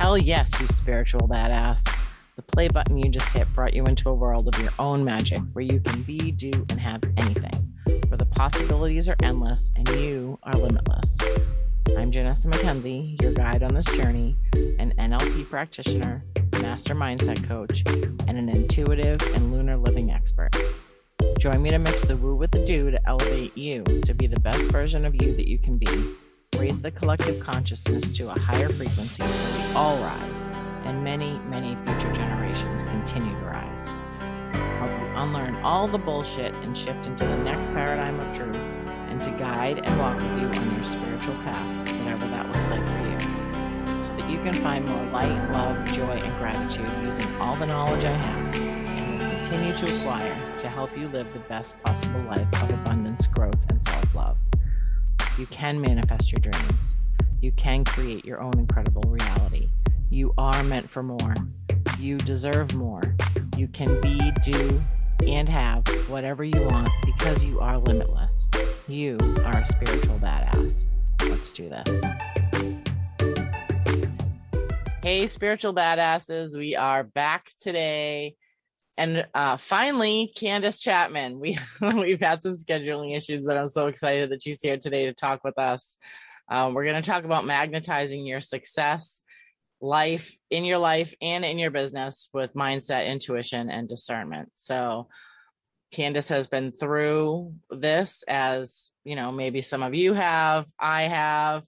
Hell yes, you spiritual badass. The play button you just hit brought you into a world of your own magic where you can be, do, and have anything, where the possibilities are endless and you are limitless. I'm Janessa McKenzie, your guide on this journey, an NLP practitioner, master mindset coach, and an intuitive and lunar living expert. Join me to mix the woo with the do to elevate you to be the best version of you that you can be. Raise the collective consciousness to a higher frequency so we all rise and many, many future generations continue to rise. Help you unlearn all the bullshit and shift into the next paradigm of truth and to guide and walk with you on your spiritual path, whatever that looks like for you, so that you can find more light, love, joy, and gratitude using all the knowledge I have and will continue to acquire to help you live the best possible life of abundance, growth, and self love. You can manifest your dreams. You can create your own incredible reality. You are meant for more. You deserve more. You can be, do, and have whatever you want because you are limitless. You are a spiritual badass. Let's do this. Hey, spiritual badasses, we are back today. And uh, finally, Candace Chapman. We we've had some scheduling issues, but I'm so excited that she's here today to talk with us. Um, we're going to talk about magnetizing your success, life in your life and in your business with mindset, intuition, and discernment. So, Candace has been through this as you know, maybe some of you have, I have.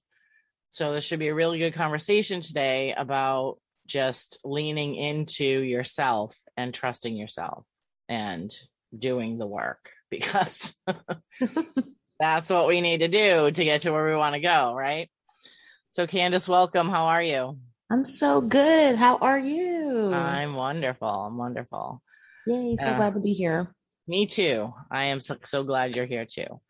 So, this should be a really good conversation today about just leaning into yourself and trusting yourself and doing the work because that's what we need to do to get to where we want to go, right? So, Candace, welcome. How are you? I'm so good. How are you? I'm wonderful. I'm wonderful. Yay. So uh, glad to be here. Me too. I am so, so glad you're here too.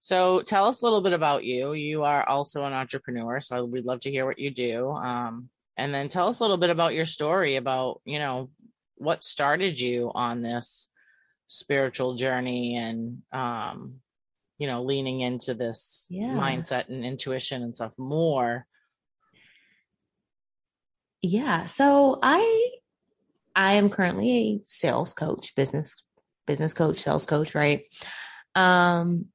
So tell us a little bit about you. You are also an entrepreneur, so we'd love to hear what you do. Um, and then tell us a little bit about your story about you know what started you on this spiritual journey and um you know leaning into this yeah. mindset and intuition and stuff more. Yeah. So i i am currently a sales coach business business coach sales coach right? Um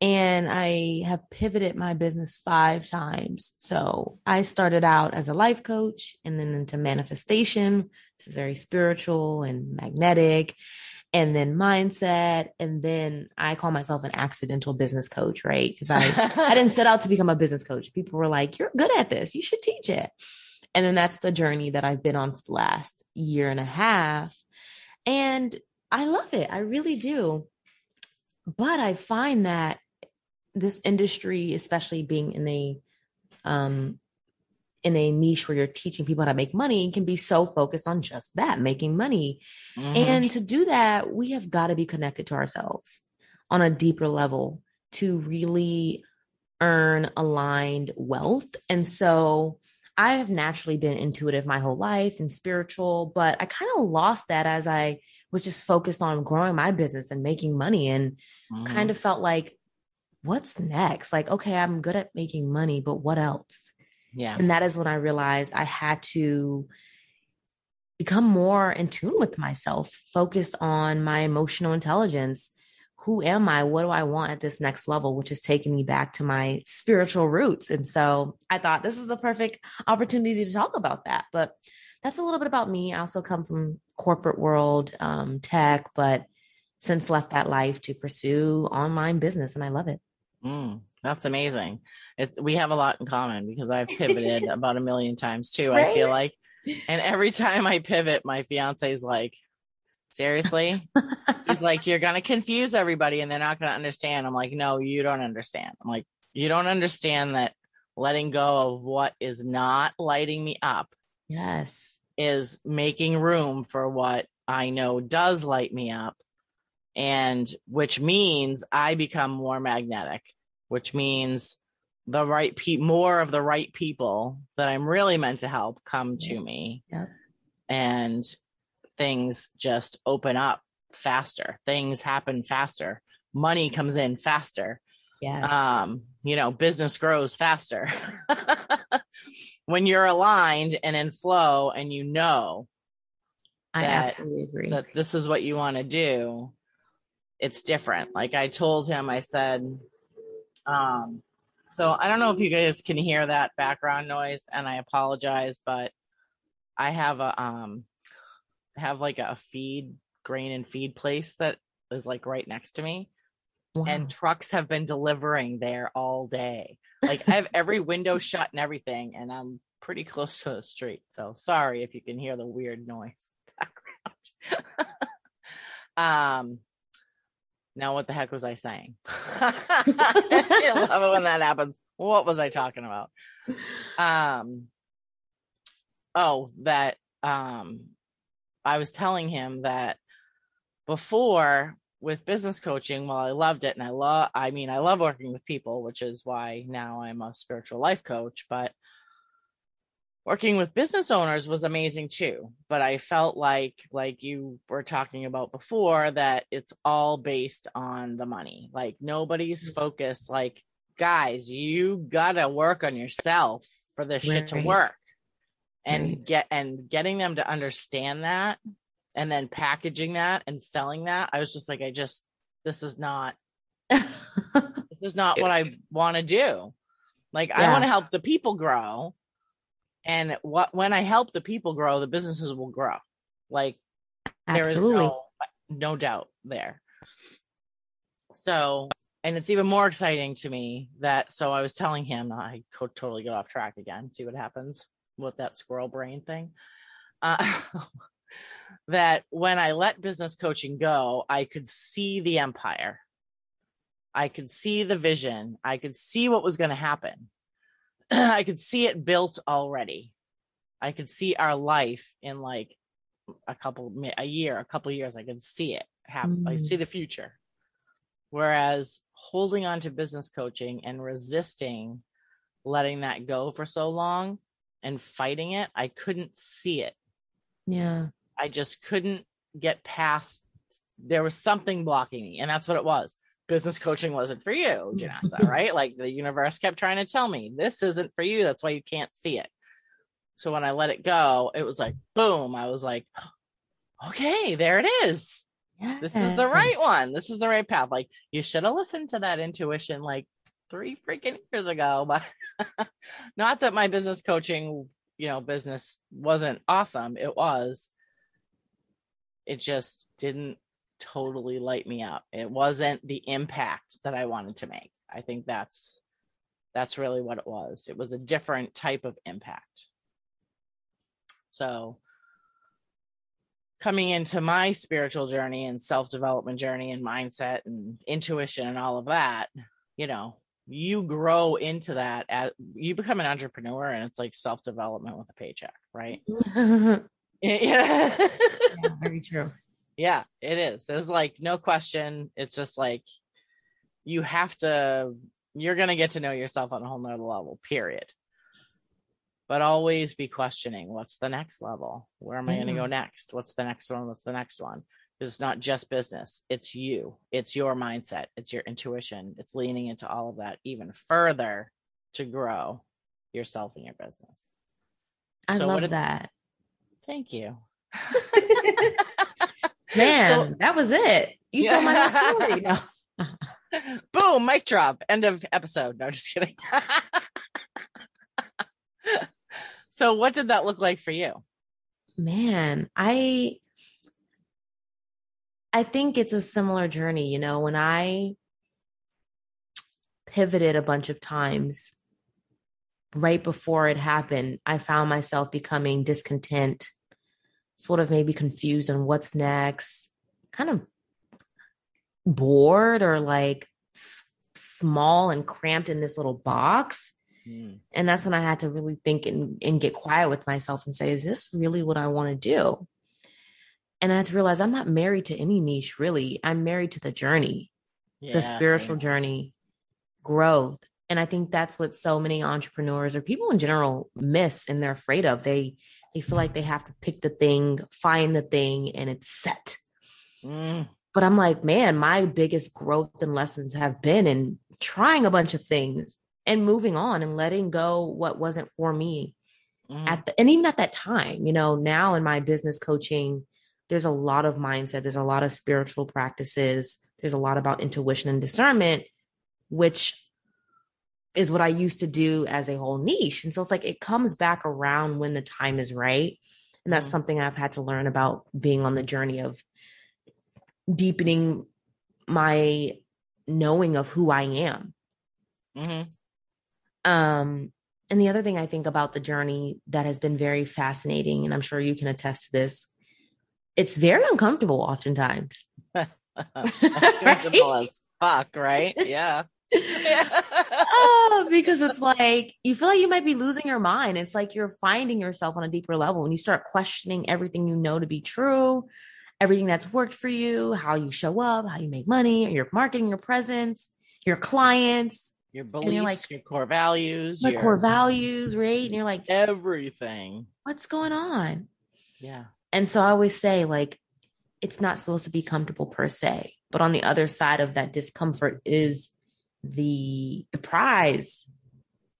and I have pivoted my business five times. So I started out as a life coach and then into manifestation, which is very spiritual and magnetic, and then mindset. And then I call myself an accidental business coach, right? Because I, I didn't set out to become a business coach. People were like, you're good at this. You should teach it. And then that's the journey that I've been on for the last year and a half. And I love it. I really do. But I find that this industry, especially being in a um in a niche where you're teaching people how to make money can be so focused on just that making money mm-hmm. and to do that we have got to be connected to ourselves on a deeper level to really earn aligned wealth and so i have naturally been intuitive my whole life and spiritual but i kind of lost that as i was just focused on growing my business and making money and mm-hmm. kind of felt like what's next? Like, okay, I'm good at making money, but what else? Yeah. And that is when I realized I had to become more in tune with myself, focus on my emotional intelligence. Who am I? What do I want at this next level, which is taking me back to my spiritual roots? And so I thought this was a perfect opportunity to talk about that. But that's a little bit about me. I also come from corporate world, um, tech, but since left that life to pursue online business and I love it. Mm, that's amazing. It's, we have a lot in common because I've pivoted about a million times too. Right? I feel like, and every time I pivot, my fiance is like, seriously? He's like, you're going to confuse everybody and they're not going to understand. I'm like, no, you don't understand. I'm like, you don't understand that letting go of what is not lighting me up. Yes. Is making room for what I know does light me up and which means I become more magnetic, which means the right pe more of the right people that I'm really meant to help come to me. Yep. And things just open up faster. Things happen faster. Money comes in faster. Yes. Um, you know, business grows faster. when you're aligned and in flow and you know I that- absolutely agree. that this is what you want to do, it's different. Like I told him, I said, um, so I don't know if you guys can hear that background noise, and I apologize, but I have a um, have like a feed grain and feed place that is like right next to me, Wow. and trucks have been delivering there all day. Like I have every window shut and everything, and I'm pretty close to the street. So sorry if you can hear the weird noise background. um now what the heck was I saying? I love it when that happens. What was I talking about? Um oh, that um I was telling him that before with business coaching, while I loved it and I love I mean I love working with people, which is why now I'm a spiritual life coach, but working with business owners was amazing too but i felt like like you were talking about before that it's all based on the money like nobody's mm. focused like guys you gotta work on yourself for this shit to work and Right. get and getting them to understand that and then packaging that and selling that i was just like i just this is not this is not what I want to do. Like I want to help the people grow. And what when I help the people grow, the businesses will grow. Like there is no, no doubt there. So, and it's even more exciting to me that so I was telling him I could totally get off track again. See what happens with that squirrel brain thing. Uh, that when I let business coaching go, I could see the empire. I could see the vision. I could see what was going to happen. I could see it built already. I could see our life in like a couple, a year, a couple years. I could see it happen. I Mm. see the future. Whereas holding on to business coaching and resisting letting that go for so long and fighting it, I couldn't see it. Yeah. I just couldn't get past. There was something blocking me, and that's what it was. Business coaching wasn't for you, mm. Janessa, right? Like the universe kept trying to tell me this isn't for you. That's why you can't see it. So when I let it go, it was like boom. I was like, okay, there it is. This is the right one. This is the right path. Like you should have listened to that intuition like three freaking years ago. But not that my business coaching, you know, business wasn't awesome. It was. It just didn't totally light me up. It wasn't the impact that I wanted to make. I think that's that's really what it was. It was a different type of impact. So coming into my spiritual journey and self-development journey and mindset and intuition and all of that, you know, you grow into that as you become an entrepreneur and it's like self-development with a paycheck, right? yeah, Yeah. very true. Yeah, it is. There's like no question. It's just like you have to, you're going to get to know yourself on a whole nother level, period. But always be questioning what's the next level? Where am I going to go mm-hmm. next? What's the next one? What's the next one? It's not just business, it's you, it's your mindset, it's your intuition, it's leaning into all of that even further to grow yourself and your business. I So love did- that. Thank you. Man, So- that was it. You told my whole story. No. Boom, mic drop. End of episode. No, just kidding. so, what did that look like for you? Man, I I think it's a similar journey, you know, when I pivoted a bunch of times right before it happened, I found myself becoming discontent, sort of maybe confused on what's next, kind of bored or like s- small and cramped in this little box. Hmm. And that's when I had to really think and, and get quiet with myself and say, is this really what I want to do? And I had to realize I'm not married to any niche, really. I'm married to the journey, the Yeah, spiritual journey, growth. And I think that's what so many entrepreneurs or people in general miss and they're afraid of. They they feel like they have to pick the thing, find the thing, and it's set. Mm, But I'm like, man, my biggest growth and lessons have been in trying a bunch of things and moving on and letting go what wasn't for me mm-hmm. at the, and even at that time, you know, now in my business coaching, there's a lot of mindset, there's a lot of spiritual practices, there's a lot about intuition and discernment, which is what I used to do as a whole niche. And so it's like it comes back around when the time is right. And that's mm-hmm. something I've had to learn about being on the journey of deepening my knowing of who I am. Mm-hmm. Um, and the other thing I think about the journey that has been very fascinating, and I'm sure you can attest to this, it's very uncomfortable oftentimes. uncomfortable as fuck, right? Yeah. Oh, because it's like you feel like you might be losing your mind. It's like you're finding yourself on a deeper level and you start questioning everything you know to be true, everything that's worked for you, how you show up, how you make money, your marketing, your presence, your clients, your beliefs, like, your core values, your core values, right? And you're like everything. What's going on? Yeah. And so I always say, like, it's not supposed to be comfortable per se, but on the other side of that discomfort is the the prize,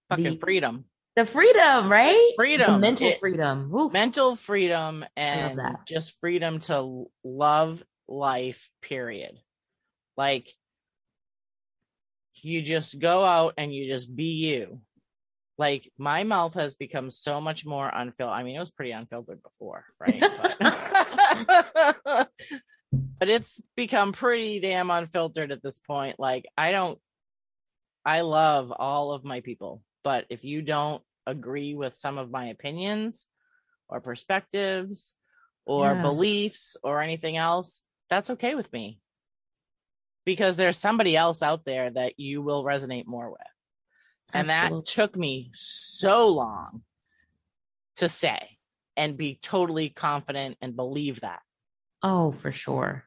fucking the, freedom, the freedom, right? Freedom, the mental it, freedom, Ooh. mental freedom, and just freedom to love life. Period. Like you just go out and you just be you. Like my mouth has become so much more unfiltered. I mean, it was pretty unfiltered before, right? But, but it's become pretty damn unfiltered at this point. Like I don't I love all of my people, but if you don't agree with some of my opinions or perspectives or yeah. beliefs or anything else, that's okay with me because there's somebody else out there that you will resonate more with. And Absolutely. that took me so long to say and be totally confident and believe that. Oh, for sure.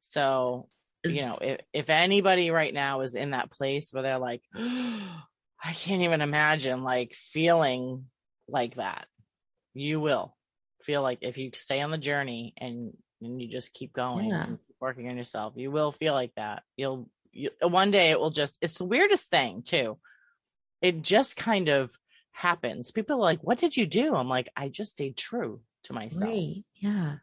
So, you know, if, if anybody right now is in that place where they're like, I can't even imagine like feeling like that, you will feel like if you stay on the journey and and you just keep going yeah. and working on yourself. You will feel like that. You'll you, one day it will just. It's the weirdest thing too. It just kind of happens. People are like, "What did you do?" I'm like, "I just stayed true to myself." Right. Yeah.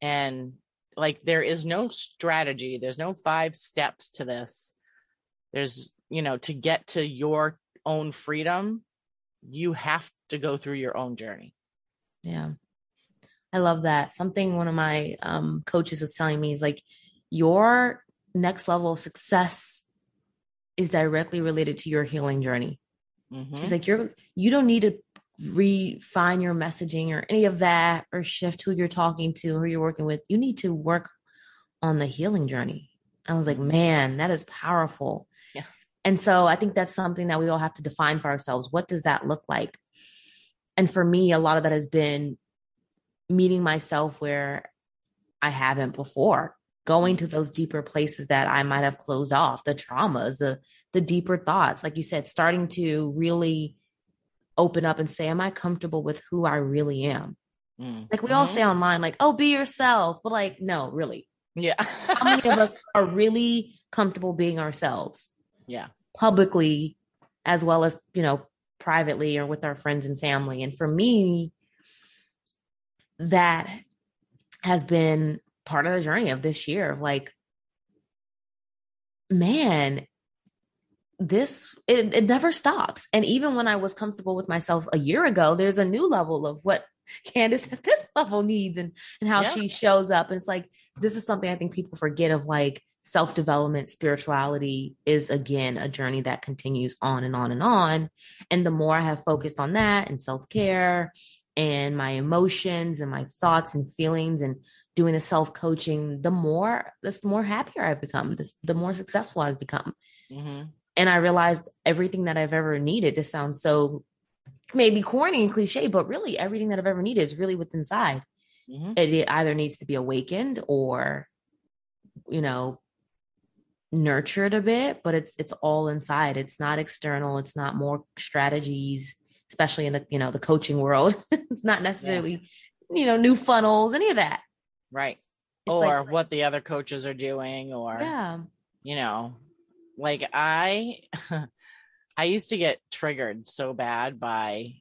And like, there is no strategy. There's no five steps to this. There's you know to get to your own freedom. You have to go through your own journey. Yeah. I love that. Something one of my um, coaches was telling me is like, your next level of success is directly related to your healing journey. Mm-hmm. She's like, you're you don't need to refine your messaging or any of that or shift who you're talking to, who you're working with. You need to work on the healing journey. I was like, man, that is powerful. Yeah. And so I think that's something that we all have to define for ourselves. What does that look like? And for me, a lot of that has been meeting myself where I haven't before, going to those deeper places that I might have closed off, the traumas, the the deeper thoughts, like you said, starting to really open up and say, Am I comfortable with who I really am? Mm-hmm. Like we all say mm-hmm. online, like, oh, be yourself. But like, no, really. Yeah. How many of us are really comfortable being ourselves? Yeah. Publicly as well as, you know, privately or with our friends and family. And for me, that has been part of the journey of this year of like man this it, it never stops and even when i was comfortable with myself a year ago there's a new level of what candace at this level needs and and how yeah. she shows up and it's like this is something i think people forget of like self-development spirituality is again a journey that continues on and on and on and the more i have focused on that and self-care and my emotions and my thoughts and feelings and doing the self coaching, the more, the more happier I've become, the, the more successful I've become. Mm-hmm. And I realized everything that I've ever needed. This sounds so maybe corny and cliche, but really everything that I've ever needed is really within inside. Mm-hmm. It, it either needs to be awakened or, you know, nurtured a bit, but it's it's all inside. It's not external. It's not more strategies especially in the you know the coaching world. it's not necessarily yeah. you know new funnels, any of that. Right. It's or like, what the other coaches are doing, or yeah, you know, like I, I used to get triggered so bad by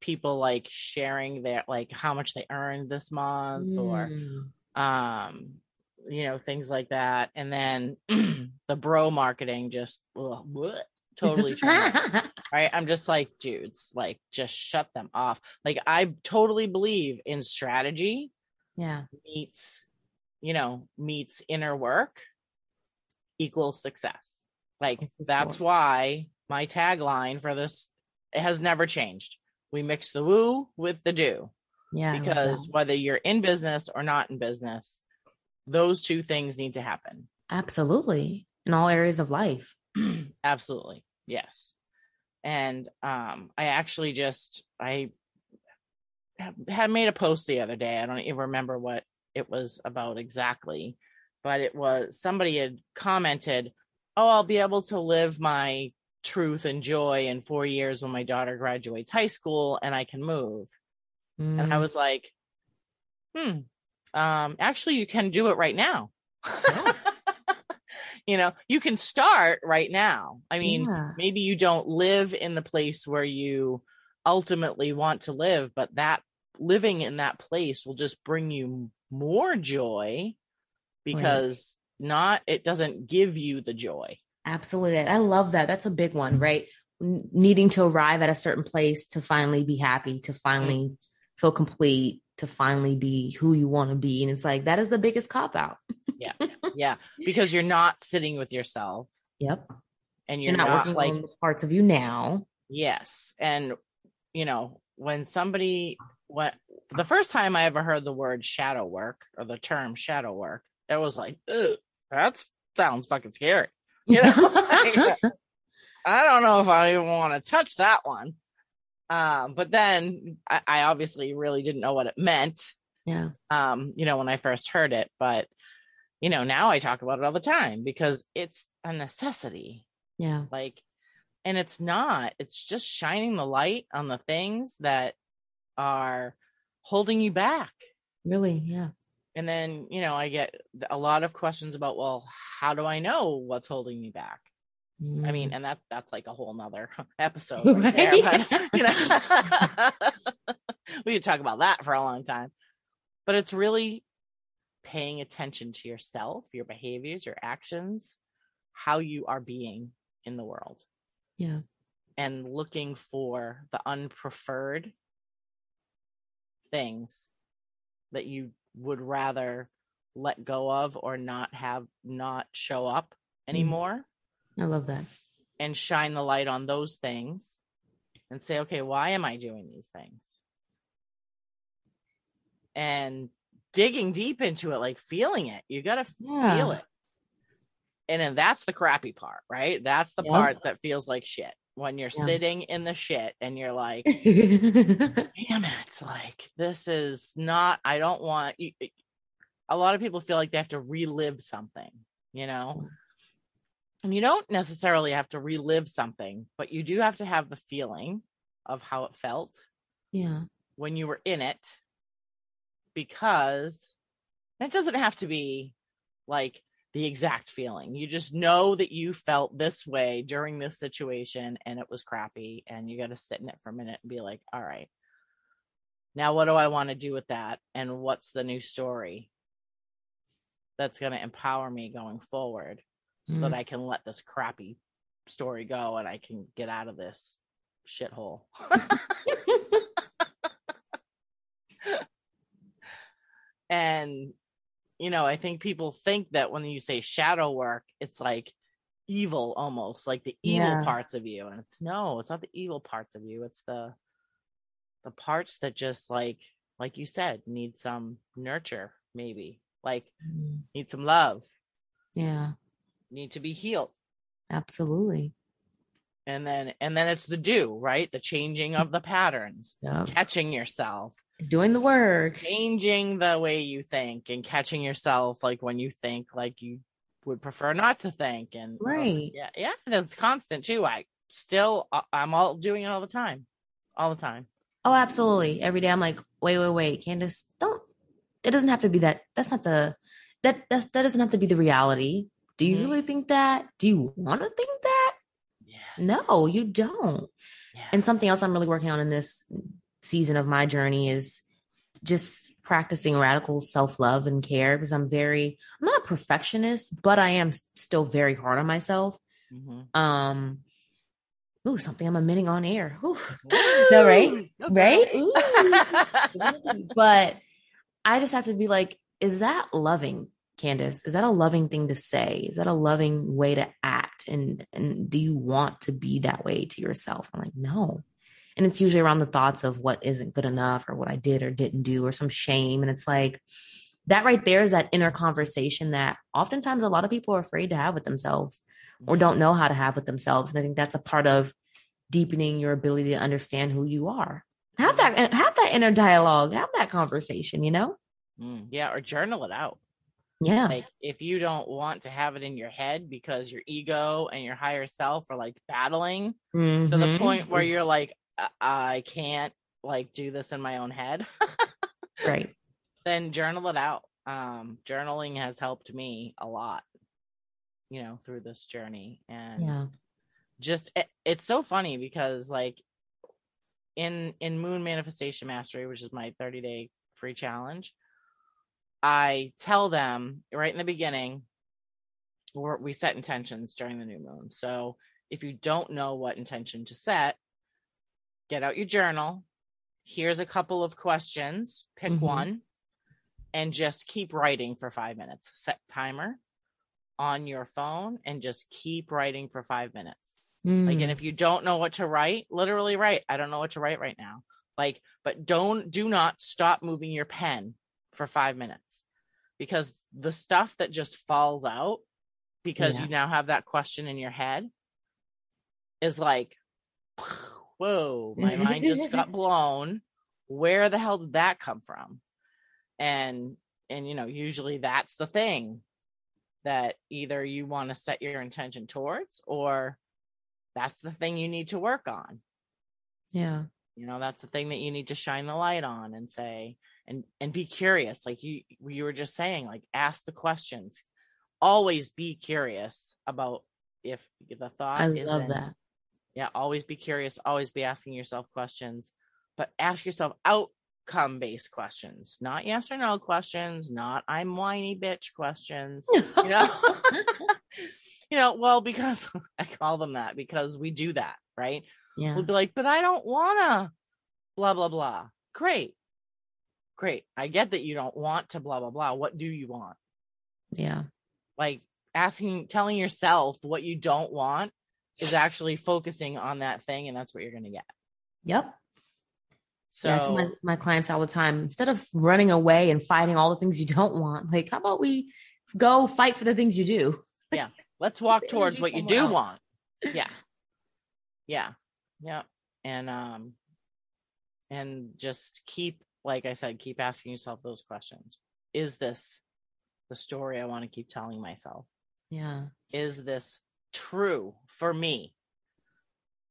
people like sharing their like how much they earned this month or Mm. um you know things like that. And then the bro marketing just ugh, bleh, totally turned me off, right? I'm just like dudes like just shut them off. Like i totally believe in strategy yeah. meets you know meets inner work equals success like that's why my tagline for this it has never changed. We mix the woo with the do. Yeah. Because whether you're in business or not in business those two things need to happen. Absolutely. In all areas of life. absolutely. Yes. And um i actually just i had made a post the other day. I don't even remember what it was about exactly but it was somebody had commented oh i'll be able to live my truth and joy in four years when my daughter graduates high school and i can move. And i Mm. was like hmm um actually you can do it right now. You know you can start right now. I mean Yeah. maybe you don't live in the place where you ultimately want to live but that living in that place will just bring you more joy because not it doesn't give you the joy Absolutely. I love that. That's a big one, mm-hmm. right? N- needing to arrive at a certain place to finally be happy, to mm-hmm. finally feel complete, to finally be who you want to be. And it's like, that is the biggest cop out. Yeah yeah because you're not sitting with yourself Yep. and You're, you're, not, not, working like on the parts of you now. Yes. And, you know, when somebody, what the first time I ever heard the word shadow work or the term shadow work, it was like, that sounds fucking scary. You know, Like, I don't know if I even want to touch that one. Um, but then I, I obviously really didn't know what it meant, yeah. um, you know, when I first heard it. But, you know, now I talk about it all the time because it's a necessity Yeah. like and it's not it's just shining the light on the things that are holding you back Really. Yeah. And then you know i get a lot of questions about well how do i know what's holding me back i mean Mm. and that that's like a whole nother episode right there but you know we could talk about that for a long time but it's really paying attention to yourself your behaviors your actions how you are being in the world yeah. and looking for the unpreferred things that you would rather let go of or not have not show up mm. anymore. I love that. and shine the light on those things and say okay why am i doing these things? And digging deep into it like feeling it you got to Yeah. feel it. And then that's the crappy part right? That's the part that feels like shit when you're Yes. sitting in the shit and you're like damn it like this is not i don't want you, a lot of people feel like they have to relive something you know mm. and you don't necessarily have to relive something but you do have to have the feeling of how it felt Yeah. when you were in it because it doesn't have to be like the exact feeling. You just know that you felt this way during this situation and it was crappy and you got to sit in it for a minute and be like all right. Now what do i want to do with that? And what's the new story that's going to empower me going forward so that Mm. i can let this crappy story go and i can get out of this shithole? And you know i think people think that when you say shadow work it's like evil almost like the evil Yeah. parts of you and it's no it's not the evil parts of you it's the the parts that just like like you said need some nurture maybe like Mm. need some love Yeah. need to be healed Absolutely. and then and then it's the do right the changing of the patterns Yep. catching yourself Doing the work. changing the way you think and catching yourself like when you think like you would prefer not to think and uh, Right. yeah yeah and it's constant too i still I- i'm all doing it all the time all the time Oh, absolutely. Every day I'm like, wait, wait, wait, Candace, don't. It doesn't have to be that. That's not the. That that's, that doesn't have to be the reality. Do you Mhm. really think that? Do you want to think that? yes No, you don't. yeah. And something else I'm really working on in this season of my journey is just practicing radical self-love and care because I'm very I'm not a perfectionist, but I am still very hard on myself. Mm-hmm. Um Ooh, something I'm admitting on air. Ooh. No, right? Okay. Right? but I just have to be like, is that loving, Candace? Is that a loving thing to say? Is that a loving way to act? And and do you want to be that way to yourself? I'm like, no. And it's usually around the thoughts of what isn't good enough or what I did or didn't do or some shame. And it's like that right there is that inner conversation that oftentimes a lot of people are afraid to have with themselves or don't know how to have with themselves. And I think that's a part of deepening your ability to understand who you are. Have that have that inner dialogue, have that conversation, you know? Mm, yeah, or journal it out. Yeah. Like if you don't want to have it in your head because your ego and your higher self are like battling mm-hmm. to the mm-hmm. point where you're like, I can't like do this in my own head. right. Then journal it out. Um, journaling has helped me a lot, you know, through this journey. And yeah. just it, it's so funny because like in in Moon Manifestation Mastery, which is my 30 day free challenge, I tell them right in the beginning, we set intentions during the new moon. So if you don't know what intention to set, get out your journal. Here's a couple of questions. Pick mm-hmm. one and just keep writing for five minutes. Set timer on your phone and just keep writing for five minutes. Mm. Like, and mm. if you don't know what to write, literally write. I don't know what to write right now. Like, but don't, do not stop moving your pen for five minutes because the stuff that just falls out because yeah. you now have that question in your head is like, whoa, my mind just got blown. Where the hell did that come from? And, and, you know, usually that's the thing that either you want to set your intention towards or that's the thing you need to work on. Yeah. You know, that's the thing that you need to shine the light on and say, and and be curious like you you were just saying like ask the questions always be curious about if the thought i love that yeah always be curious always be asking yourself questions but ask yourself outcome based questions not yes or no questions not i'm whiny bitch questions you know you know well because i call them that because we do that right yeah we'll be like but i don't wanna blah blah blah great great. I get that you don't want to blah blah blah. What do you want? Yeah. Like asking telling yourself what you don't want is actually focusing on that thing and that's what you're going to get. Yep. So yeah, my, my clients all the time. Instead of running away and fighting all the things you don't want, like how about we go fight for the things you do? yeah. Let's walk towards what you do else. want. Yeah. Yeah. Yeah. And um and just keep like I said, keep asking yourself those questions. Is this the story I want to keep telling myself? Yeah. Is this true for me?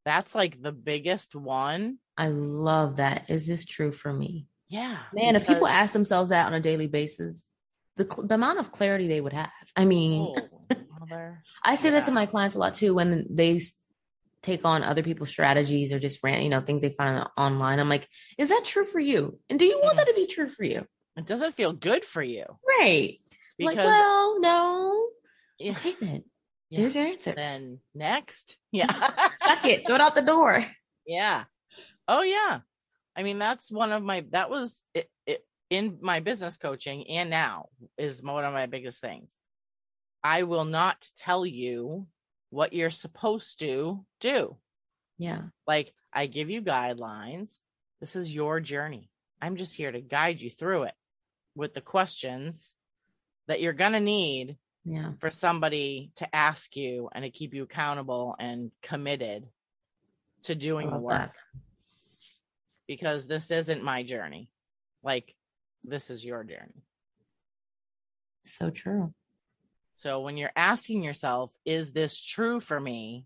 That's like the biggest one. I love that. Is this true for me? Yeah. Man, if people ask themselves that on a daily basis, the, the amount of clarity they would have. I mean, oh, I say yeah. that to my clients a lot too when they take on other people's strategies or just ran, you know, things they find online. I'm like, is that true for you? And do you want that mm. to be true for you? It doesn't feel good for you. Right. Because, like, well, no. Yeah. Okay, then. Yeah. There's your answer. Then next. Yeah. Fuck it. Throw it out the door. Yeah. Oh, yeah. I mean, that's one of my, that was it, it in my business coaching and now is one of my biggest things. I will not tell you what you're supposed to do. Yeah. Like I give you guidelines. This is your journey. I'm just here to guide you through it with the questions that you're going to need yeah. for somebody to ask you and to keep you accountable and committed to doing the work. That. Because this isn't my journey. Like this is your journey. So true. So when you're asking yourself, is this true for me?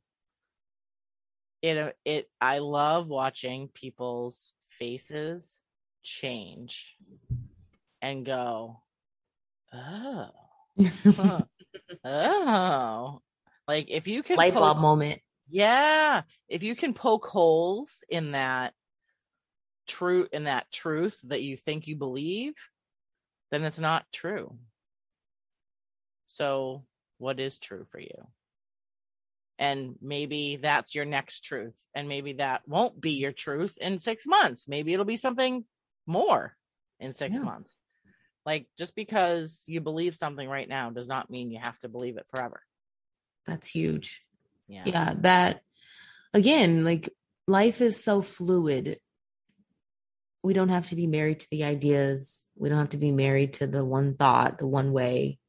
It uh, it I love watching people's faces change and go, oh, oh, like if you can light bulb moment. Yeah, if you can poke holes in that true in that truth that you think you believe, then it's not true. So, what is true for you? And maybe that's your next truth. And maybe that won't be your truth in six months. Maybe it'll be something more in six Yeah. months. Like, just because you believe something right now does not mean you have to believe it forever. That's huge. Yeah. yeah that again like life is so fluid we don't have to be married to the ideas we don't have to be married to the one thought the one way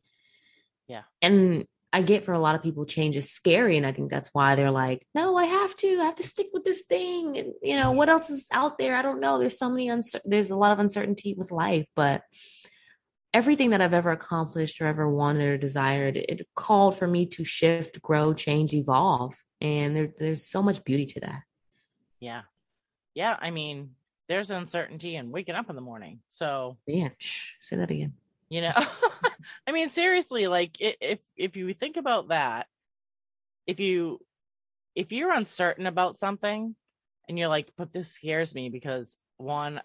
Yeah. and i get for a lot of people change is scary and i think that's why they're like no i have to i have to stick with this thing and you know mm-hmm. what else is out there i don't know there's so many uncer- there's a lot of uncertainty with life but everything that I've ever accomplished or ever wanted or desired, it called for me to shift, grow, change, evolve. And there, there's so much beauty to that. Yeah. Yeah. I mean, there's uncertainty in waking up in the morning. So, Man, shh, say that again. you know, I mean, seriously, like if, if you think about that, if you, if you're uncertain about something and you're like, but this scares me because one,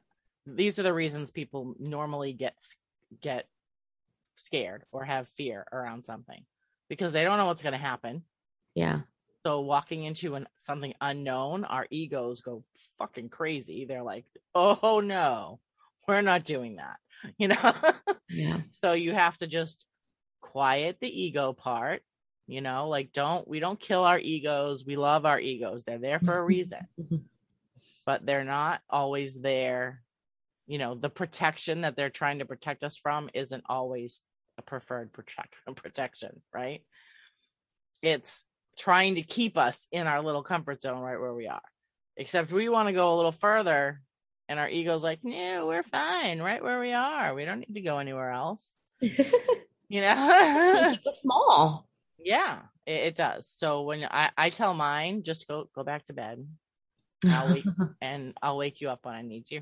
these are the reasons people normally get, get scared or have fear around something because they don't know what's going to happen. Yeah. So walking into an something unknown, our egos go fucking crazy. They're like, "Oh no, we're not doing that," you know. Yeah. so you have to just quiet the ego part. You know, like don't we don't kill our egos. We love our egos. They're there for a reason, but they're not always there. You know, the protection that they're trying to protect us from isn't always a preferred protect- protection, right? It's trying to keep us in our little comfort zone right where we are. Except we want to go a little further, and our ego's like, no, we're fine right where we are. We don't need to go anywhere else. You know? Keep it small. yeah, it, it does. So when I, I tell mine, just go go back to bed. I'll wake and I'll wake you up when I need you.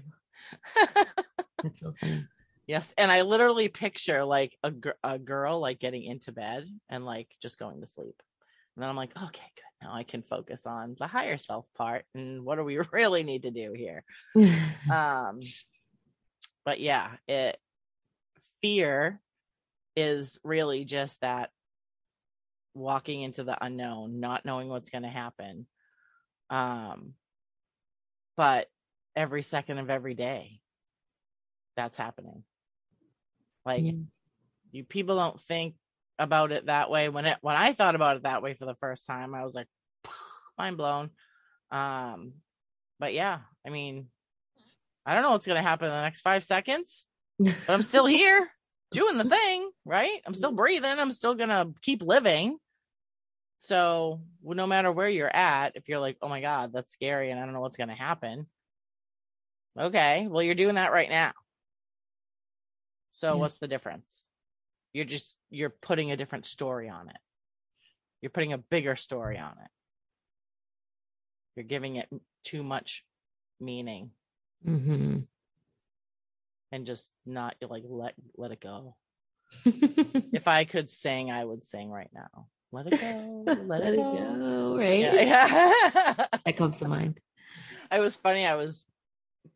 That's so funny. yes, and I literally picture like a gr- a girl like getting into bed and like just going to sleep. And then I'm like, okay, good. Now I can focus on the higher self part and what do we really need to do here. um but yeah it fear is really just that walking into the unknown not knowing what's going to happen um but every second of every day that's happening. Like Yeah. you people don't think about it that way. When it when i thought about it that way for the first time i was like mind blown. Um but yeah i mean i don't know what's going to happen in the next five seconds but i'm still here doing the thing right? I'm still breathing. I'm still going to keep living. So well, no matter where you're at if you're like oh my god that's scary and i don't know what's going to happen okay well you're doing that right now. So Yeah. what's the difference? You're just you're putting a different story on it. You're putting a bigger story on it. You're giving it too much meaning. Hmm and just not like let let it go. If i could sing i would sing right now. Let it go let, Let it go, go, right? Yeah, yeah. That comes to mind. it was funny i was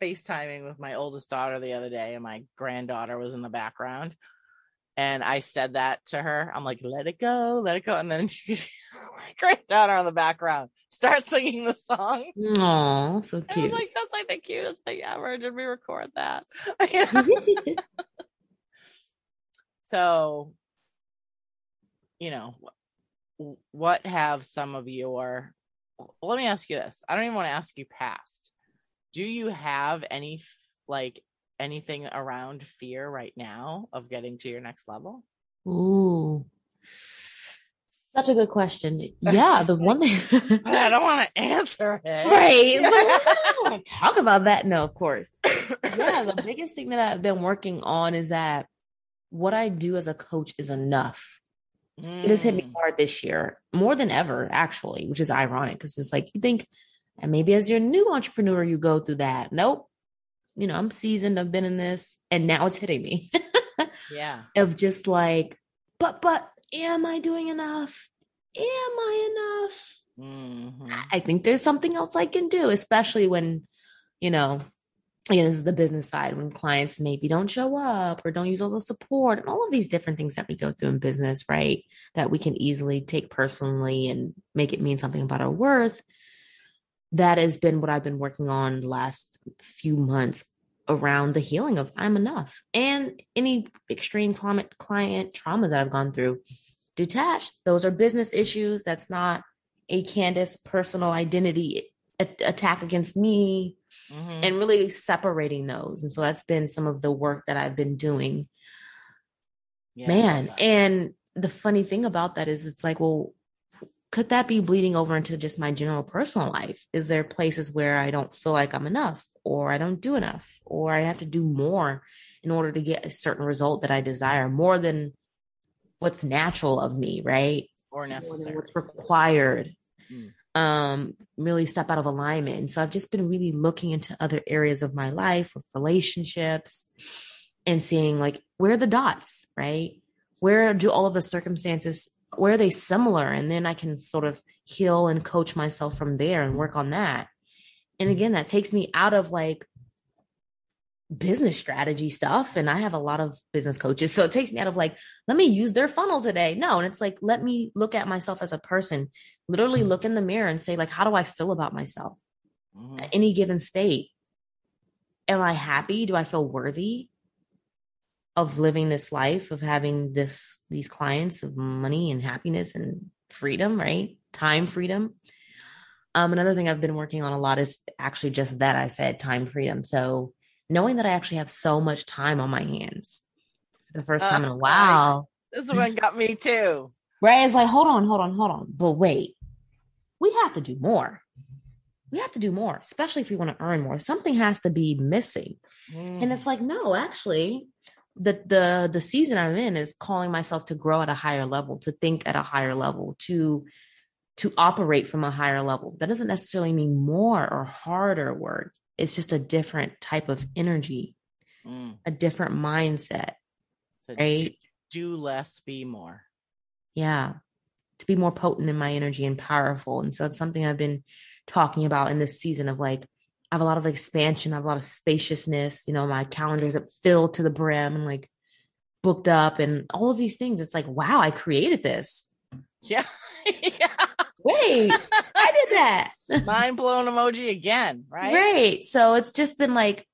facetiming with my oldest daughter the other day and my granddaughter was in the background and i said that to her i'm like let it go let it go and then she, my granddaughter on the background starts singing the song Oh, so I was cute. like, that's like the cutest thing ever. Did we record that? So, you know, what have some of your, let me ask you this. I don't even want to ask you past. Do you have any, like, anything around fear right now of getting to your next level? Ooh. Such a good question. Yeah, the one thing. I don't want to answer it. right. Like, I don't wanna talk about that. No, of course. Yeah, the biggest thing that I've been working on is that what I do as a coach is enough. It has hit me Mm. hard this year, more than ever, actually, which is ironic because it's like you think, and maybe as your new entrepreneur, you go through that. Nope. You know, I'm seasoned, I've been in this, and now it's hitting me Yeah. of just like, but, but, am I doing enough? Am I enough? Mhm. I think there's something else I can do, especially when, you know, yeah, this is the business side when clients maybe don't show up or don't use all the support and all of these different things that we go through in business, right? That we can easily take personally and make it mean something about our worth. That has been what I've been working on the last few months around the healing of I'm enough and any extreme client client traumas that I've gone through. Detached, those are business issues. That's not a Candace personal identity attack against me mm-hmm. and really separating those. And so that's been some of the work that I've been doing. Yeah, Man. And the funny thing about that is it's like, well, could that be bleeding over into just my general personal life? Is there places where I don't feel like I'm enough or I don't do enough or I have to do more in order to get a certain result that I desire more than what's natural of me, right? Or necessary. what's required. Mm um, really step out of alignment. And so I've just been really looking into other areas of my life with relationships and seeing like where are the dots, right? Where do all of the circumstances, where are they similar? And then I can sort of heal and coach myself from there and work on that. And again, that takes me out of like business strategy stuff. And i have a lot of business coaches. So it takes me out of like let me use their funnel today. No and it's like let me look at myself as a person. Literally look in the mirror and say like how do i feel about myself? Mm-hmm. at any given state am i happy? Do i feel worthy of living this life of having this these clients of money and happiness and freedom right time freedom um another thing i've been working on a lot is actually just that i said time freedom so knowing that I actually have so much time on my hands the first time uh, in a while. This one got me too. Right? It's like, hold on, hold on, hold on. But wait, we have to do more. We have to do more, especially if we want to earn more. Something has to be missing. Mm. And it's mm. like, no, actually, the the the season I'm in is calling myself to grow at a higher level, to think at a higher level, to to operate from a higher level. That doesn't necessarily mean more or harder work it's just a different type of energy, mm. a different mindset. So right? Do, do less, be more. Yeah. To be more potent in my energy and powerful. And so it's something I've been talking about in this season of like, I have a lot of expansion, I have a lot of spaciousness. You know, my calendar's filled to the brim and like booked up and all of these things. It's like, wow, I created this. Yeah. yeah. Wait, I did that. Mind blown emoji again, right? Right. So it's just been like,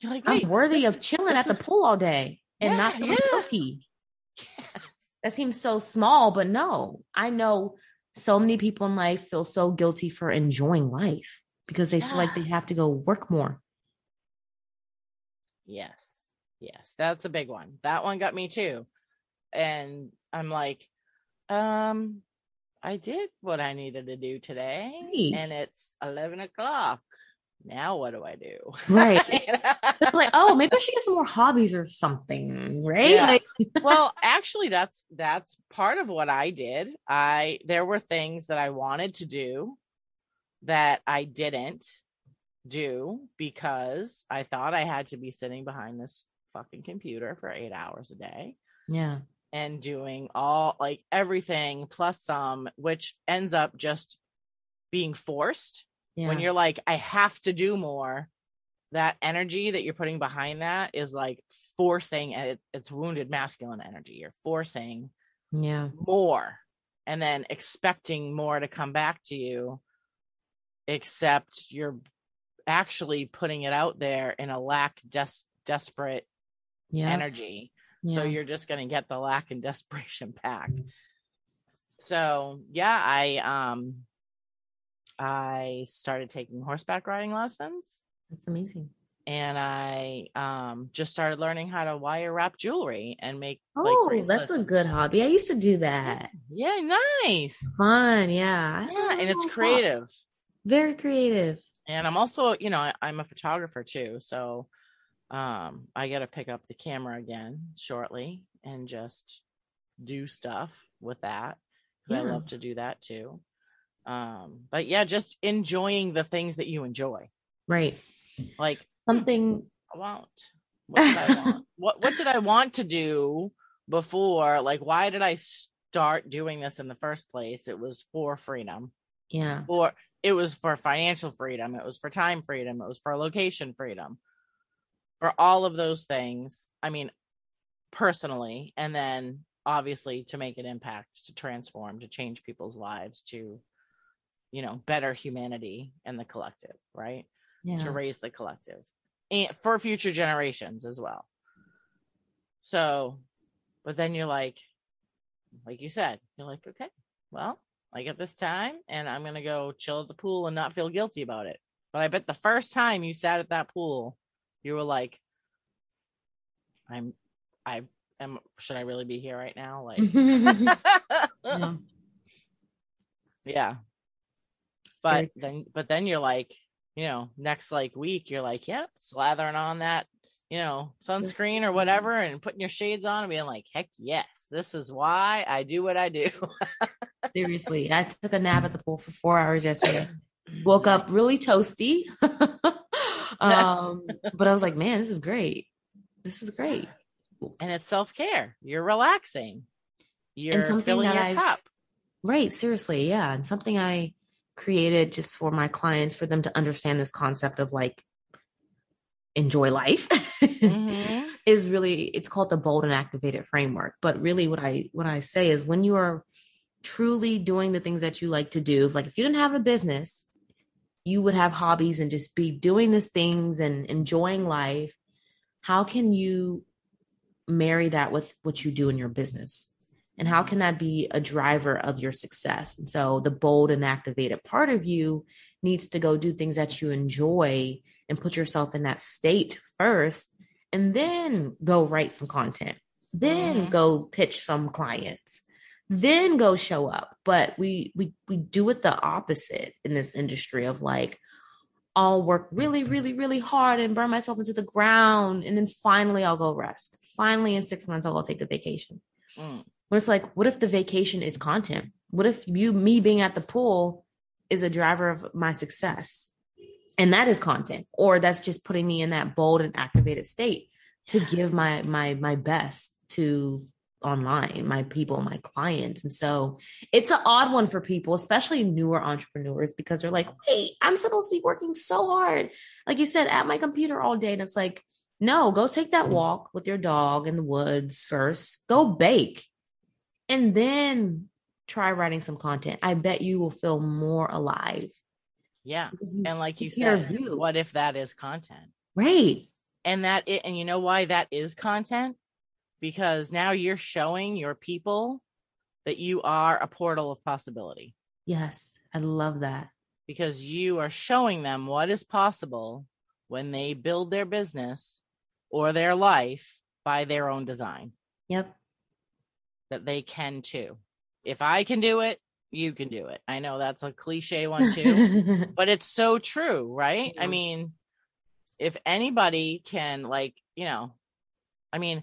You're like I'm worthy of chilling at the pool all day and yeah, not feeling yeah. guilty. That seems so small, but no, I know so many people in life feel so guilty for enjoying life because they yeah. feel like they have to go work more. Yes. Yes. That's a big one. That one got me too. And I'm like, um, I did what I needed to do today, and it's eleven o'clock. Now what do I do? Right. it's like, oh, maybe I should get some more hobbies or something, right? Yeah. Like- well, actually, that's that's part of what I did. I there were things that I wanted to do that I didn't do because I thought I had to be sitting behind this fucking computer for eight hours a day. Yeah and doing all like everything plus some, which ends up just being forced. Yeah. When you're like, I have to do more, that energy that you're putting behind that is like forcing it, it's wounded masculine energy. You're forcing yeah more and then expecting more to come back to you, except you're actually putting it out there in a lack des- desperate yeah. energy yeah. So you're just going to get the lack and desperation. Mm-hmm. So, yeah, I um I started taking horseback riding lessons. That's amazing. And I um just started learning how to wire wrap jewelry and make Oh, like, that's a good hobby. I used to do that. Yeah, nice. Fun, yeah. Yeah, and it's creative. Very creative. And I'm also, you know, I, I'm a photographer too. So um i gotta pick up the camera again shortly and just do stuff with that because yeah. i love to do that too. Um but yeah just enjoying the things that you enjoy. Right. Like something i want what did i want? What what did i want to do before? Like why did i start doing this in the first place? It was for freedom. Yeah. For it was for financial freedom, it was for time freedom, it was for location freedom, for all of those things. I mean, personally, and then obviously to make an impact, to transform, to change people's lives, to, you know, better humanity and the collective, right? Yeah. To raise the collective and for future generations as well. So, but then you're like, like you said, you're like, okay, well, I at this time and I'm going to go chill at the pool and not feel guilty about it. But I bet the first time you sat at that pool, you were like, I'm, I am, should I really be here right now? Like, yeah. yeah. But then, but then you're like, you know, next like week, you're like, yep, yeah, slathering on that, you know, sunscreen or whatever and putting your shades on and being like, heck yes, this is why I do what I do. Seriously, I took a nap at the pool for four hours yesterday. Woke up really toasty. um, but I was like, man, this is great. This is great. And it's self care. You're relaxing. You're filling your I've, cup. Right. Seriously. Yeah. And something I created just for my clients for them to understand this concept of like enjoy life mm-hmm. is really it's called the bold and activated framework. But really what i what i say is when you are truly doing the things that you like to do like if you didn't have a business you would have hobbies and just be doing these things and enjoying life. How can you marry that with what you do in your business? And how can that be a driver of your success? And so the bold and activated part of you needs to go do things that you enjoy and put yourself in that state first and then go write some content then mm-hmm. go pitch some clients then go show up but we we we do it the opposite in this industry of like I'll work really, really, really hard and burn myself into the ground. And then finally I'll go rest. Finally, in six months, I'll go take the vacation. Mm. But it's like, what if the vacation is content? What if you, me being at the pool is a driver of my success? And that is content, or that's just putting me in that bold and activated state to give my my my best to online, my people, my clients. And so it's an odd one for people, especially newer entrepreneurs, because they're like, wait, I'm supposed to be working so hard. Like you said, at my computer all day. And it's like, no, go take that walk with your dog in the woods first. Go bake and then try writing some content. I bet you will feel more alive. Yeah. And like you said, you. what if that is content? Right. And that it, and you know why that is content? Because now you're showing your people that you are a portal of possibility. Yes. I love that. Because you are showing them what is possible when they build their business or their life by their own design. Yep that they can too. If I can do it, you can do it. I know that's a cliche one too, but it's so true, right? I mean, if anybody can, like, you know, I mean,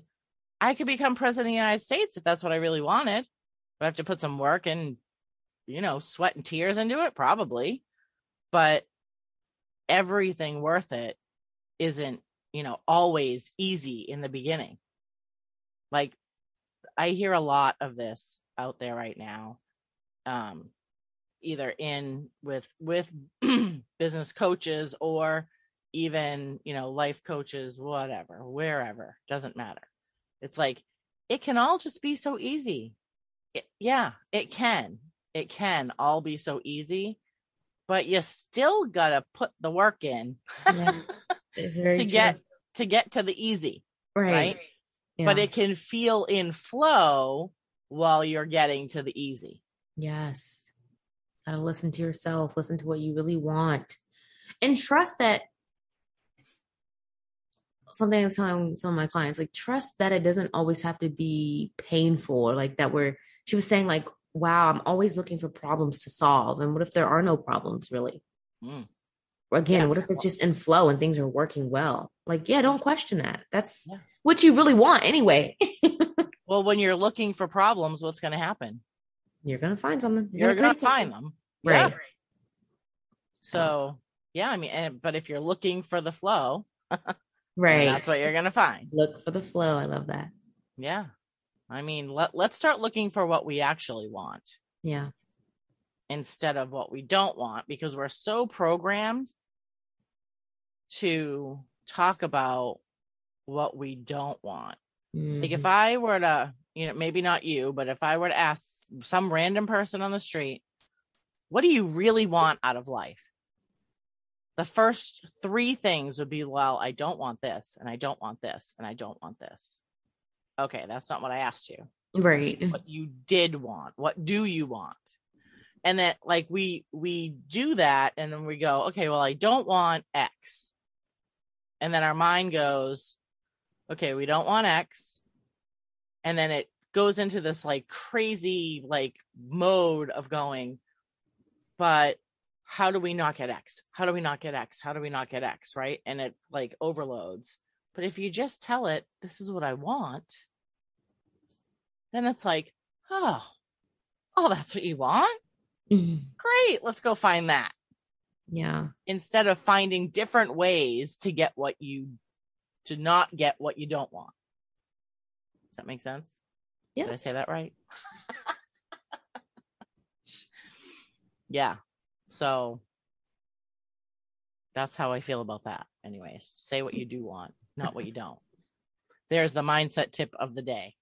I could become president of the United States if that's what I really wanted, but I have to put some work and, you know, sweat and tears into it, probably. But everything worth it isn't, you know, always easy in the beginning. Like I hear a lot of this out there right now. Um, either in with with business coaches or even you know life coaches whatever wherever doesn't matter it's like it can all just be so easy it, yeah it can it can all be so easy but you still gotta put the work in yeah, to true. get to get to the easy right, right? yeah. but it can feel in flow while you're getting to the easy. Yes. Gotta listen to yourself, listen to what you really want, and trust that something I'm telling some of my clients, like trust that it doesn't always have to be painful like that we're she was saying, like, wow, I'm always looking for problems to solve. And what if there are no problems really? Mm again, yeah. what if it's just in flow and things are working well? Like, yeah, don't question that. That's yeah. what you really want anyway. well, when you're looking for problems, what's going to happen? You're going to find something. You're, you're going to find them. Right. Yeah. So, yeah, I mean, but if you're looking for the flow, right, that's what you're going to find. Look for the flow. I love that. Yeah. I mean, let, let's start looking for what we actually want. Yeah. instead of what we don't want because we're so programmed to talk about what we don't want. Like if Mhm. I were to, you know, maybe not you, but if I were to ask some random person on the street, what do you really want out of life? The first three things would be, well, I don't want this, and I don't want this, and I don't want this. Okay, that's not what I asked you. right. What you did want. What do you want? And then like we we do that and then we go, okay, well, I don't want X. And then our mind goes, okay, we don't want X. And then it goes into this like crazy like mode of going, but how do we not get X? How do we not get X? How do we not get X? Right. And it like overloads. But if you just tell it, this is what I want, then it's like, oh, oh, that's what you want? Mhm. Great. Let's go find that Yeah. instead of finding different ways to get what you, to not get what you don't want. Does that make sense? Yeah. Did I say that right? yeah. So that's how I feel about that. Anyways, say what you do want, not what you don't. There's the mindset tip of the day.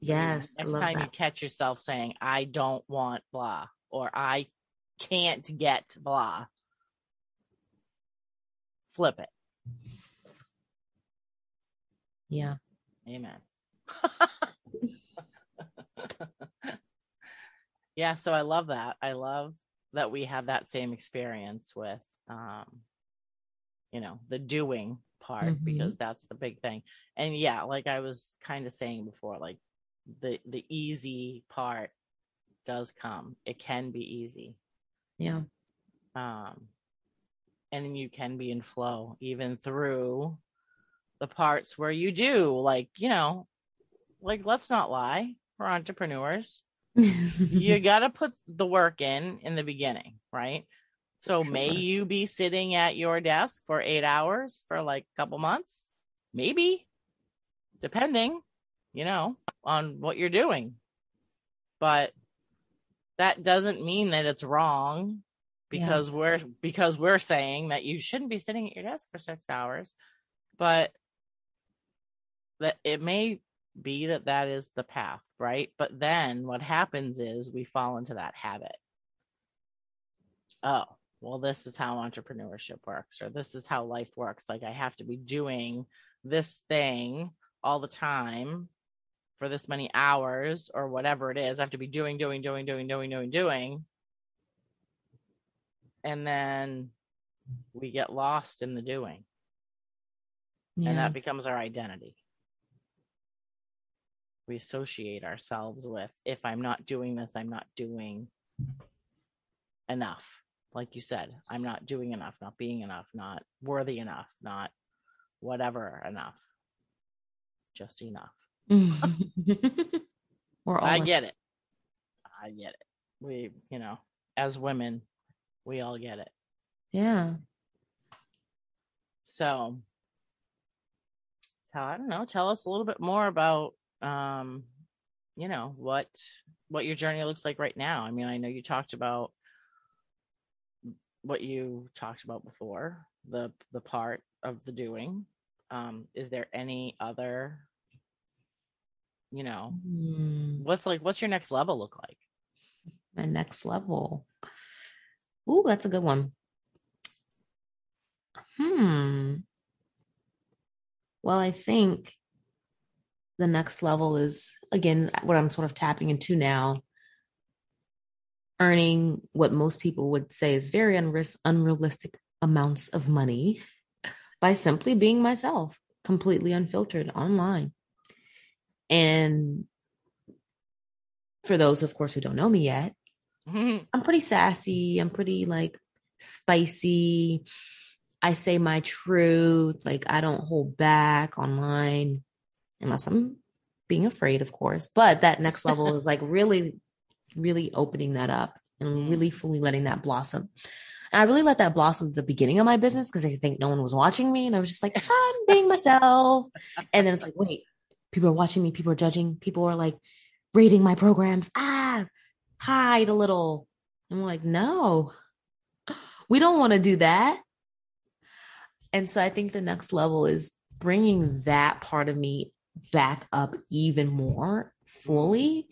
Yes. Next time you catch yourself saying, I don't want blah, or I can't get blah, flip it. Yeah. Amen. yeah, so I love that. I love that we have that same experience with um you know, the doing part Mhm. because that's the big thing. And yeah, like I was kind of saying before, like the the easy part does come. It can be easy. Yeah. Um and you can be in flow even through the parts where you do like, you know, like let's not lie, we're entrepreneurs. you got to put the work in in the beginning, right? So may you be sitting at your desk for 8 hours for like a couple months? Maybe. Depending, you know, on what you're doing. But that doesn't mean that it's wrong Yeah. because we're because we're saying that you shouldn't be sitting at your desk for 6 hours. But that it may be that that is the path, right? But then what happens is we fall into that habit. Oh, well, this is how entrepreneurship works, or this is how life works. Like I have to be doing this thing all the time for this many hours or whatever it is. I have to be doing, doing, doing, doing, doing, doing, doing. And then we get lost in the doing, and that becomes our identity. We associate ourselves with if I'm not doing this, I'm not doing enough. Like you said, I'm not doing enough, not being enough, not worthy enough, not whatever enough. Just enough. We're all I get it. I get it. We, you know, as women, we all get it. yeah. So, so I don't know. Tell us a little bit more about, um, you know, what what your journey looks like right now. I mean, I know you talked about what you talked about before, the the part of the doing. Um, is there any other, you know, Hmm. what's like, what's your next level look like? my next level. Ooh, that's a good one. Hmm. Well, I think the next level is again what I'm sort of tapping into now. Earning what most people would say is very unris- unrealistic amounts of money by simply being myself, completely unfiltered online. And for those, of course, who don't know me yet, I'm pretty sassy. I'm pretty like spicy. I say my truth. Like I don't hold back online unless I'm being afraid, of course. But that next level is like really, really opening that up and Mm. really fully letting that blossom. And I really let that blossom at the beginning of my business because I think no one was watching me. And I was just like, I'm being myself. And then it's like, wait, people are watching me. People are judging. People are like rating my programs. Ah, hide a little. I'm like, no, we don't want to do that. And so I think the next level is bringing that part of me back up even more fully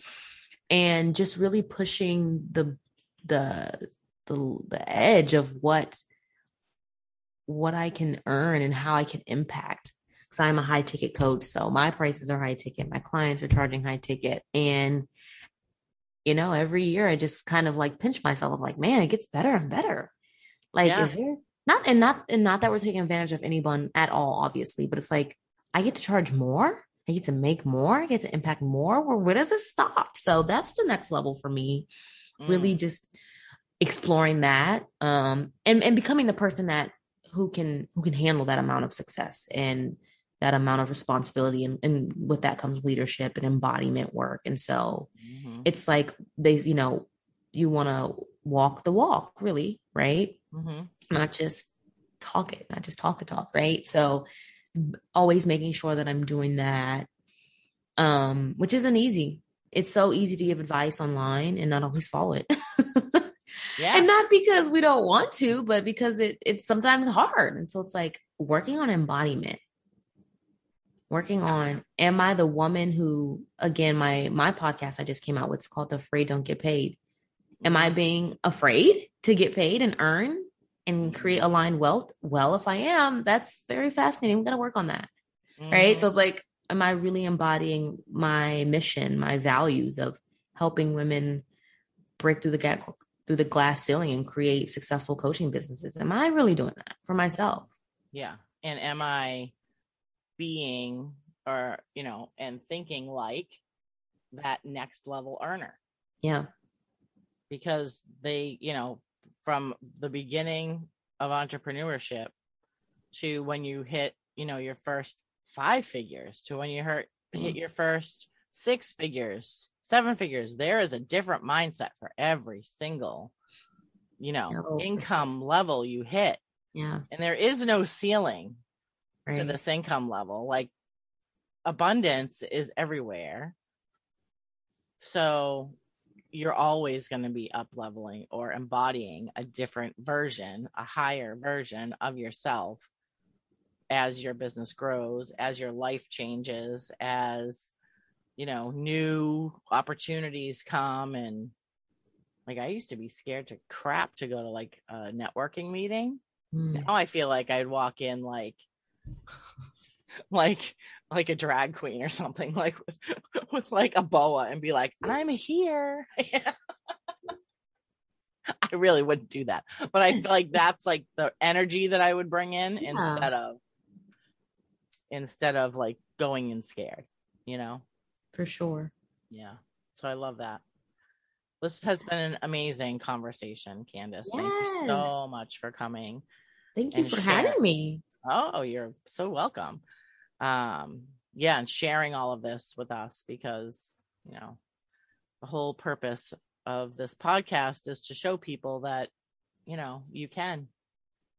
and just really pushing the the the, the edge of what what I can earn and how I can impact. Because I'm a high ticket coach so my prices are high ticket my clients are charging high ticket. And you know every year I just kind of like pinch myself of like man it gets better and better. Like yeah. is there not and not and not that we're taking advantage of anyone at all obviously but it's like I get to charge more I get to make more, I get to impact more. Where, where does it stop? So that's the next level for me. Mm. Really just exploring that um and and becoming the person that who can who can handle that amount of success and that amount of responsibility and, and with that comes leadership and embodiment work and so mm-hmm. it's like they you know you want to walk the walk really right mm-hmm. not just talk it not just talk the talk right so always making sure that I'm doing that, um, which isn't easy. It's so easy to give advice online and not always follow it. yeah. And not because we don't want to, but because it it's sometimes hard. And so it's like working on embodiment. Working on am I the woman who again my my podcast I just came out with it's called The Afraid Don't Get Paid. Am I mm-hmm. being afraid to get paid and earn and create aligned wealth? Well, if I am, that's very fascinating. I'm going to work on that. Mm-hmm. Right. So it's like, am I really embodying my mission, my values of helping women break through the gap, through the glass ceiling and create successful coaching businesses? Am I really doing that for myself? Yeah. And am I being or, you know, and thinking like that next level earner? Yeah. Because they, you know, from the beginning of entrepreneurship to when you hit, you know, your first five figures to when you hurt, hit your first six figures, seven figures. There is a different mindset for every single, you know, oh, income sure. level you hit. Yeah. And there is no ceiling right. to this income level. Like abundance is everywhere. So you're always going to be up leveling or embodying a different version, a higher version of yourself as your business grows, as your life changes, as you know, new opportunities come and like I used to be scared to crap to go to like a networking meeting. Mm. Now I feel like I'd walk in like like like a drag queen or something like with with like a boa and be like i'm here. I really wouldn't do that but i feel like that's like the energy that i would bring in yeah. instead of instead of like going in scared you know? For sure. Yeah. So i love that. This has been an amazing conversation candace. Yes. thank you so much for coming thank you for share. having me. Oh you're so welcome um yeah and sharing all of this with us because you know the whole purpose of this podcast is to show people that you know you can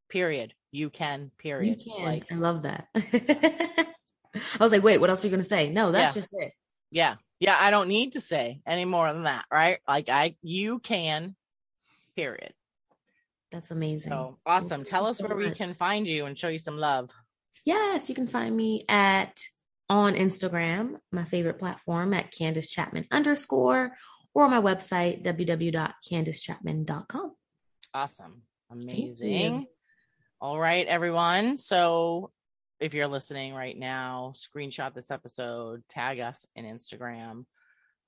period. You can period. you can. Like, i love that. I was like wait what else are you going to say? No that's yeah. just it. Yeah. Yeah i don't need to say any more than that right? Like i you can period. That's amazing. So awesome. Tell us so where much. we can find you and show you some love Yes, you can find me at on Instagram, my favorite platform at Candace Chapman underscore, or my website, www.candacepchapman.com. Awesome. Amazing. All right, everyone. So if you're listening right now, screenshot this episode, tag us in Instagram.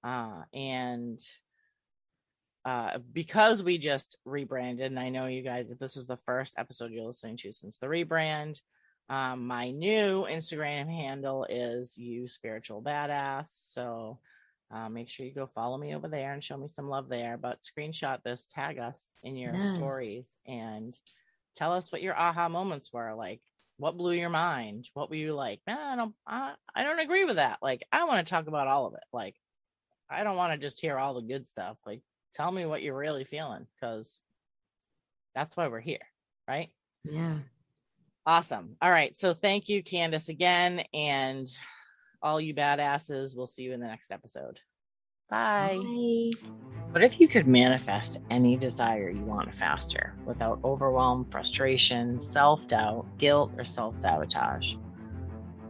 Uh, and uh, because we just rebranded, and I know you guys, if this is the first episode you're listening to since the rebrand, um, my new Instagram handle is you spiritual badass. So uh, make sure you go follow me over there and show me some love there. But screenshot this, tag us in your yes. stories, and tell us what your aha moments were. Like, what blew your mind? What were you like? Man, I don't, I, I don't agree with that. Like, I want to talk about all of it. Like, I don't want to just hear all the good stuff. Like, tell me what you're really feeling, because that's why we're here, right? Yeah. Awesome. All right. So thank you, Candace, again. And all you badasses, we'll see you in the next episode. Bye. Bye. But if you could manifest any desire you want faster without overwhelm, frustration, self doubt, guilt, or self sabotage,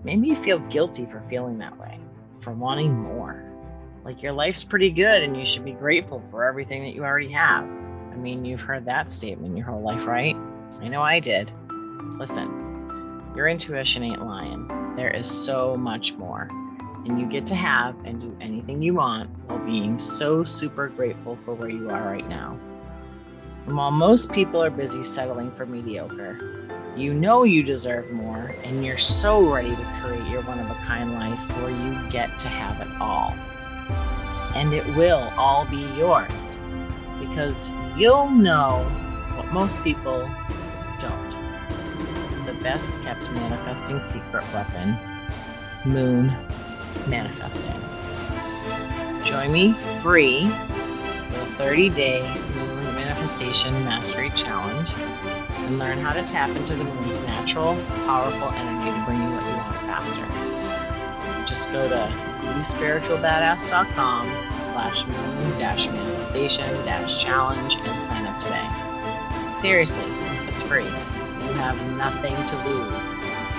maybe you feel guilty for feeling that way, for wanting more. Like your life's pretty good and you should be grateful for everything that you already have. I mean, you've heard that statement your whole life, right? I know I did. Listen, your intuition ain't lying. There is so much more and you get to have and do anything you want while being so super grateful for where you are right now. And while most people are busy settling for mediocre, you know you deserve more and you're so ready to create your one of a kind life where you get to have it all. And it will all be yours because you'll know what most people best kept manifesting secret weapon moon manifesting. Join me free for the 30 day Moon Manifestation Mastery Challenge and learn how to tap into the moon's natural, powerful energy to bring you what you want faster. Just go to youspiritualbadass.com slash moon dash manifestation dash challenge and sign up today. Seriously, it's free have nothing to lose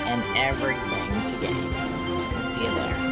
and everything to gain. See you there.